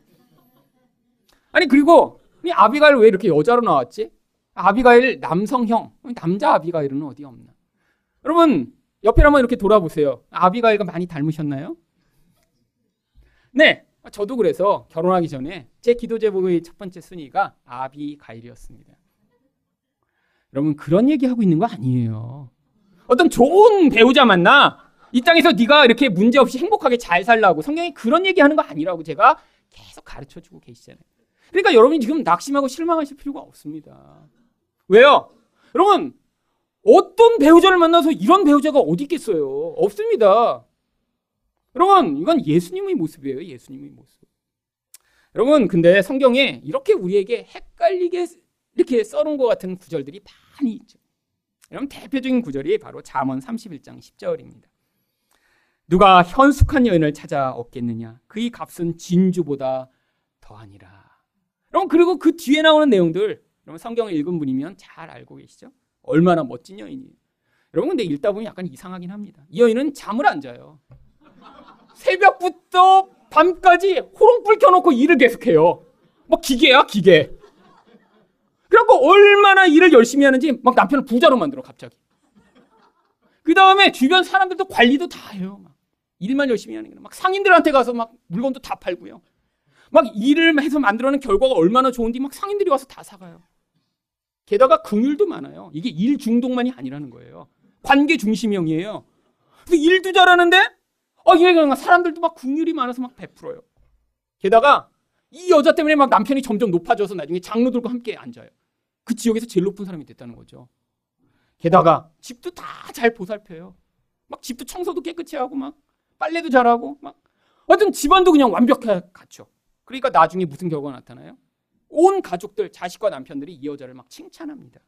아니 그리고 이 아비가일 왜 이렇게 여자로 나왔지? 아비가일 남성형 남자 아비가일은 어디 없나? 여러분 옆에 한번 이렇게 돌아보세요. 아비가일과 많이 닮으셨나요? 네, 저도 그래서 결혼하기 전에 제 기도 제목의 첫 번째 순위가 아비가일이었습니다. 여러분 그런 얘기 하고 있는 거 아니에요. 어떤 좋은 배우자 만나 이 땅에서 네가 이렇게 문제 없이 행복하게 잘 살라고 성경이 그런 얘기하는 거 아니라고 제가 계속 가르쳐 주고 계시잖아요. 그러니까 여러분이 지금 낙심하고 실망하실 필요가 없습니다. 왜요? 여러분 어떤 배우자를 만나서 이런 배우자가 어디 있겠어요? 없습니다. 여러분 이건 예수님의 모습이에요. 예수님의 모습. 여러분 근데 성경에 이렇게 우리에게 헷갈리게 이렇게 써놓은 것 같은 구절들이 많이 있죠. 여러분 대표적인 구절이 바로 잠언 31장 10절입니다. 누가 현숙한 여인을 찾아 얻겠느냐? 그의 값은 진주보다 더하니라. 여러분 그리고 그 뒤에 나오는 내용들 여러분 성경을 읽은 분이면 잘 알고 계시죠? 얼마나 멋진 여인이에요. 여러분 근데 읽다 보면 약간 이상하긴 합니다. 이 여인은 잠을 안 자요. 새벽부터 밤까지 호롱불 켜놓고 일을 계속해요. 뭐 기계야 기계. 그래갖고 얼마나 일을 열심히 하는지 막 남편을 부자로 만들어 갑자기. 그 다음에 주변 사람들도 관리도 다 해요. 일만 열심히 하는 거예요. 막 상인들한테 가서 막 물건도 다 팔고요. 막 일을 해서 만들어낸 결과가 얼마나 좋은지 막 상인들이 와서 다 사가요. 게다가 긍휼도 많아요. 이게 일 중독만이 아니라는 거예요. 관계 중심형이에요. 그래서 일도 잘하는데 어 그냥 사람들도 막 긍휼이 많아서 막 베풀어요. 게다가 이 여자 때문에 막 남편이 점점 높아져서 나중에 장로들과 함께 앉아요. 그 지역에서 제일 높은 사람이 됐다는 거죠. 게다가 집도 다 잘 보살펴요. 막 집도 청소도 깨끗이 하고 막 빨래도 잘하고 막 어떤 집안도 그냥 완벽하게 갖춰. 그러니까 나중에 무슨 결과가 나타나요? 온 가족들, 자식과 남편들이 이 여자를 막 칭찬합니다.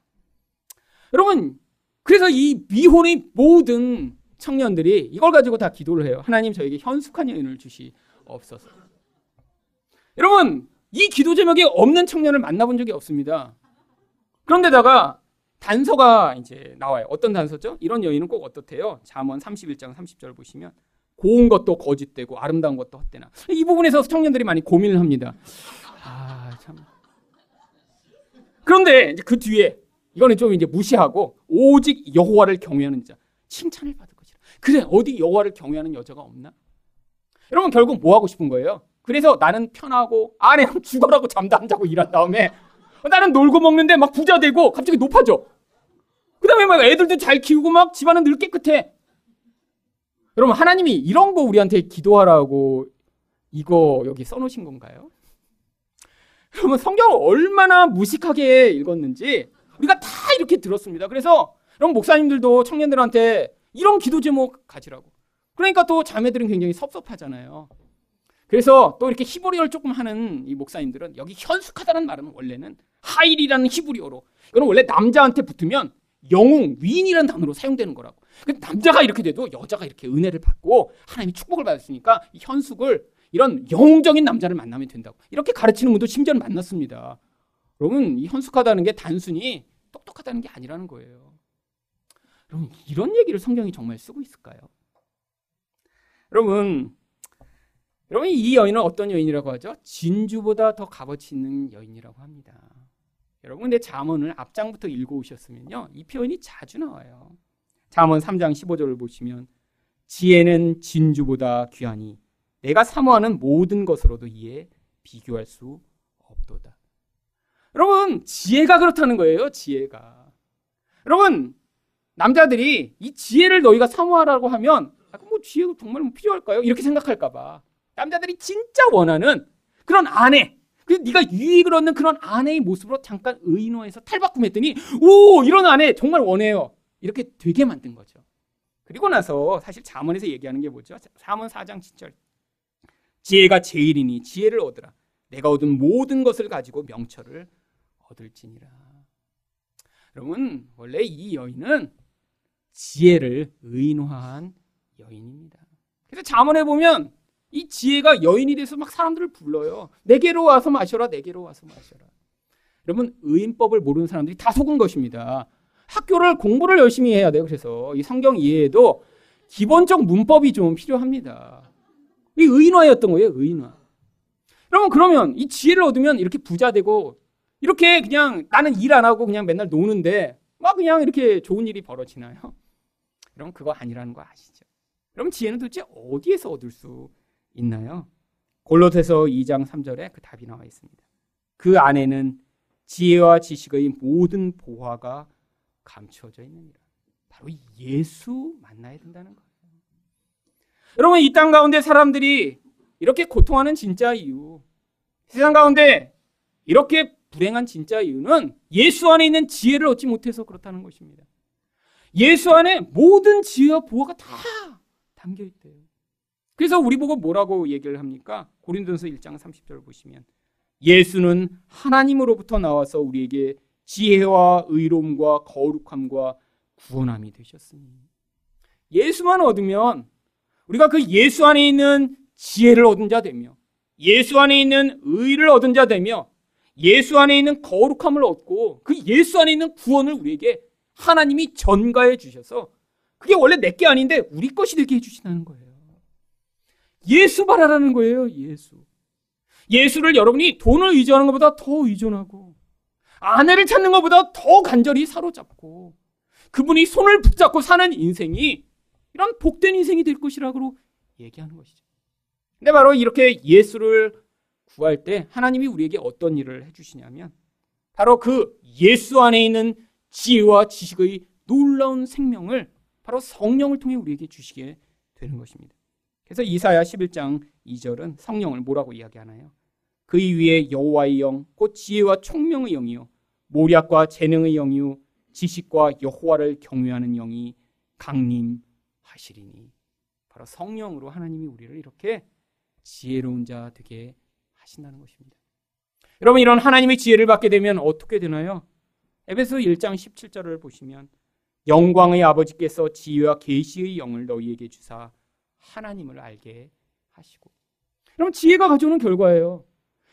여러분, 그래서 이 미혼의 모든 청년들이 이걸 가지고 다 기도를 해요. 하나님 저에게 현숙한 여인을 주시옵소서. 여러분, 이 기도 제목이 없는 청년을 만나본 적이 없습니다. 그런데다가 단서가 이제 나와요. 어떤 단서죠? 이런 여인은 꼭 어떻대요? 잠언 31장 30절 보시면 고운 것도 거짓되고 아름다운 것도 헛되나. 이 부분에서 청년들이 많이 고민을 합니다. 아, 참. 그런데 그 뒤에 이거는 좀 이제 무시하고 오직 여호와를 경외하는 자 칭찬을 받을 것이라. 그래 어디 여호와를 경외하는 여자가 없나? 여러분 결국 뭐 하고 싶은 거예요? 그래서 나는 편하고 아내랑 *laughs* 죽어라고 잠도 안 자고 일한 다음에 나는 놀고 먹는데 막 부자 되고 갑자기 높아져. 그 다음에 막 애들도 잘 키우고 막 집안은 늘 깨끗해. 여러분 하나님이 이런 거 우리한테 기도하라고 이거 여기 써놓으신 건가요? 여러분 성경을 얼마나 무식하게 읽었는지 우리가 다 이렇게 들었습니다. 그래서 여러분 목사님들도 청년들한테 이런 기도 제목 가지라고. 그러니까 또 자매들은 굉장히 섭섭하잖아요. 그래서 또 이렇게 히브리어를 조금 하는 이 목사님들은 여기 현숙하다는 말은 원래는 하일이라는 히브리어로 이거는 원래 남자한테 붙으면 영웅, 위인이라는 단어로 사용되는 거라고. 남자가 이렇게 돼도 여자가 이렇게 은혜를 받고 하나님이 축복을 받았으니까 이 현숙을 이런 영웅적인 남자를 만나면 된다고. 이렇게 가르치는 분도 심지어는 만났습니다. 여러분, 이 현숙하다는 게 단순히 똑똑하다는 게 아니라는 거예요. 여러분, 이런 얘기를 성경이 정말 쓰고 있을까요? 여러분, 여러분 이 여인은 어떤 여인이라고 하죠? 진주보다 더 값어치 있는 여인이라고 합니다. 여러분 근데 잠언을 앞장부터 읽어 오셨으면요. 이 표현이 자주 나와요. 잠언 3장 15절을 보시면 지혜는 진주보다 귀하니 내가 사모하는 모든 것으로도 이에 비교할 수 없도다. 여러분 지혜가 그렇다는 거예요. 지혜가. 여러분 남자들이 이 지혜를 너희가 사모하라고 하면 아, 뭐 지혜가 정말 뭐 필요할까요? 이렇게 생각할까봐 남자들이 진짜 원하는 그런 아내 그 네가 유익을 얻는 그런 아내의 모습으로 잠깐 의인화해서 탈바꿈했더니 오 이런 아내 정말 원해요. 이렇게 되게 만든 거죠. 그리고 나서 사실 자문에서 얘기하는 게 뭐죠? 자문 4장 7절 지혜가 제일이니 지혜를 얻으라. 내가 얻은 모든 것을 가지고 명철을 얻을지니라. 여러분 원래 이 여인은 지혜를 의인화한 여인입니다. 그래서 자문에 보면 이 지혜가 여인이 돼서 막 사람들을 불러요. 내게로 와서 마셔라, 내게로 와서 마셔라. 여러분, 의인법을 모르는 사람들이 다 속은 것입니다. 학교를 공부를 열심히 해야 돼요. 그래서 이 성경 이해에도 기본적 문법이 좀 필요합니다. 이 의인화였던 거예요, 의인화. 여러분, 그러면 이 지혜를 얻으면 이렇게 부자 되고 이렇게 그냥 나는 일 안 하고 그냥 맨날 노는데 막 그냥 이렇게 좋은 일이 벌어지나요? *laughs* 여러분, 그거 아니라는 거 아시죠? 여러분, 지혜는 도대체 어디에서 얻을 수 있나요? 골로새서 2장 3절에 그 답이 나와 있습니다. 그 안에는 지혜와 지식의 모든 보화가 감추어져 있느니라. 바로 예수 만나야 된다는 거예요. 여러분 이 땅 가운데 사람들이 이렇게 고통하는 진짜 이유, 세상 가운데 이렇게 불행한 진짜 이유는 예수 안에 있는 지혜를 얻지 못해서 그렇다는 것입니다. 예수 안에 모든 지혜와 보화가 다 담겨 있대요. 그래서 우리 보고 뭐라고 얘기를 합니까? 고린도서 1장 30절을 보시면 예수는 하나님으로부터 나와서 우리에게 지혜와 의로움과 거룩함과 구원함이 되셨으니 예수만 얻으면 우리가 그 예수 안에 있는 지혜를 얻은 자 되며 예수 안에 있는 의를 얻은 자 되며 예수 안에 있는 거룩함을 얻고 그 예수 안에 있는 구원을 우리에게 하나님이 전가해 주셔서 그게 원래 내 게 아닌데 우리 것이 되게 해주시다는 거예요. 예수 바라라는 거예요, 예수. 예수를 여러분이 돈을 의존하는 것보다 더 의존하고, 아내를 찾는 것보다 더 간절히 사로잡고, 그분이 손을 붙잡고 사는 인생이 이런 복된 인생이 될 것이라고 얘기하는 것이죠. 근데 바로 이렇게 예수를 구할 때 하나님이 우리에게 어떤 일을 해주시냐면, 바로 그 예수 안에 있는 지혜와 지식의 놀라운 생명을 바로 성령을 통해 우리에게 주시게 되는 것입니다. 그래서 이사야 11장 2절은 성령을 뭐라고 이야기하나요? 그 위에 여호와의 영, 곧 지혜와 총명의 영이요, 모략과 재능의 영이요, 지식과 여호와를 경외하는 영이 강림하시리니. 바로 성령으로 하나님이 우리를 이렇게 지혜로운 자 되게 하신다는 것입니다. 여러분 이런 하나님의 지혜를 받게 되면 어떻게 되나요? 에베소 1장 17절을 보시면 영광의 아버지께서 지혜와 계시의 영을 너희에게 주사 하나님을 알게 하시고. 여러분 지혜가 가져오는 결과예요.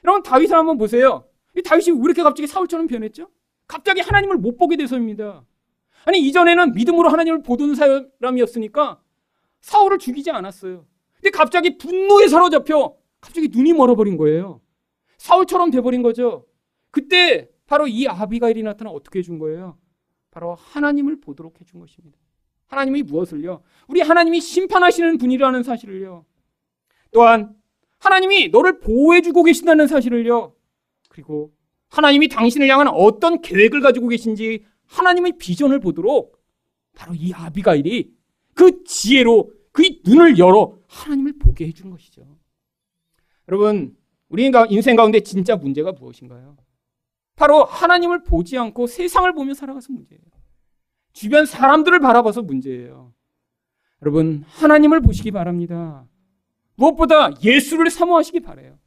여러분 다윗을 한번 보세요. 이 다윗이 왜 이렇게 갑자기 사울처럼 변했죠? 갑자기 하나님을 못 보게 돼서입니다. 아니 이전에는 믿음으로 하나님을 보던 사람이었으니까 사울을 죽이지 않았어요. 근데 갑자기 분노에 사로잡혀 갑자기 눈이 멀어버린 거예요. 사울처럼 돼버린 거죠. 그때 바로 이 아비가일이 나타나 어떻게 해준 거예요? 바로 하나님을 보도록 해준 것입니다. 하나님이 무엇을요? 우리 하나님이 심판하시는 분이라는 사실을요. 또한 하나님이 너를 보호해주고 계신다는 사실을요. 그리고 하나님이 당신을 향한 어떤 계획을 가지고 계신지 하나님의 비전을 보도록 바로 이 아비가일이 그 지혜로 그 눈을 열어 하나님을 보게 해준 것이죠. 여러분, 우리 인생 가운데 진짜 문제가 무엇인가요? 바로 하나님을 보지 않고 세상을 보며 살아가서 문제예요. 주변 사람들을 바라봐서 문제예요. 여러분, 하나님을 보시기 바랍니다. 무엇보다 예수를 사모하시기 바래요.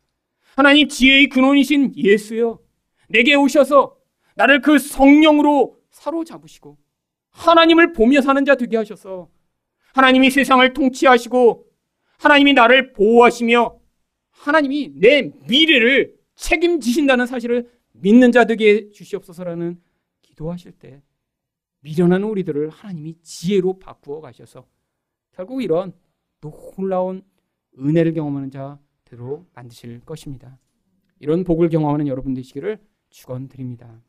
하나님 지혜의 근원이신 예수요. 내게 오셔서 나를 그 성령으로 사로잡으시고 하나님을 보며 사는 자 되게 하셔서 하나님이 세상을 통치하시고 하나님이 나를 보호하시며 하나님이 내 미래를 책임지신다는 사실을 믿는 자 되게 주시옵소서라는 기도하실 때 미련한 우리들을 하나님이 지혜로 바꾸어 가셔서 결국 이런 놀라운 은혜를 경험하는 자대로 만드실 것입니다. 이런 복을 경험하는 여러분 되시기를 축원드립니다.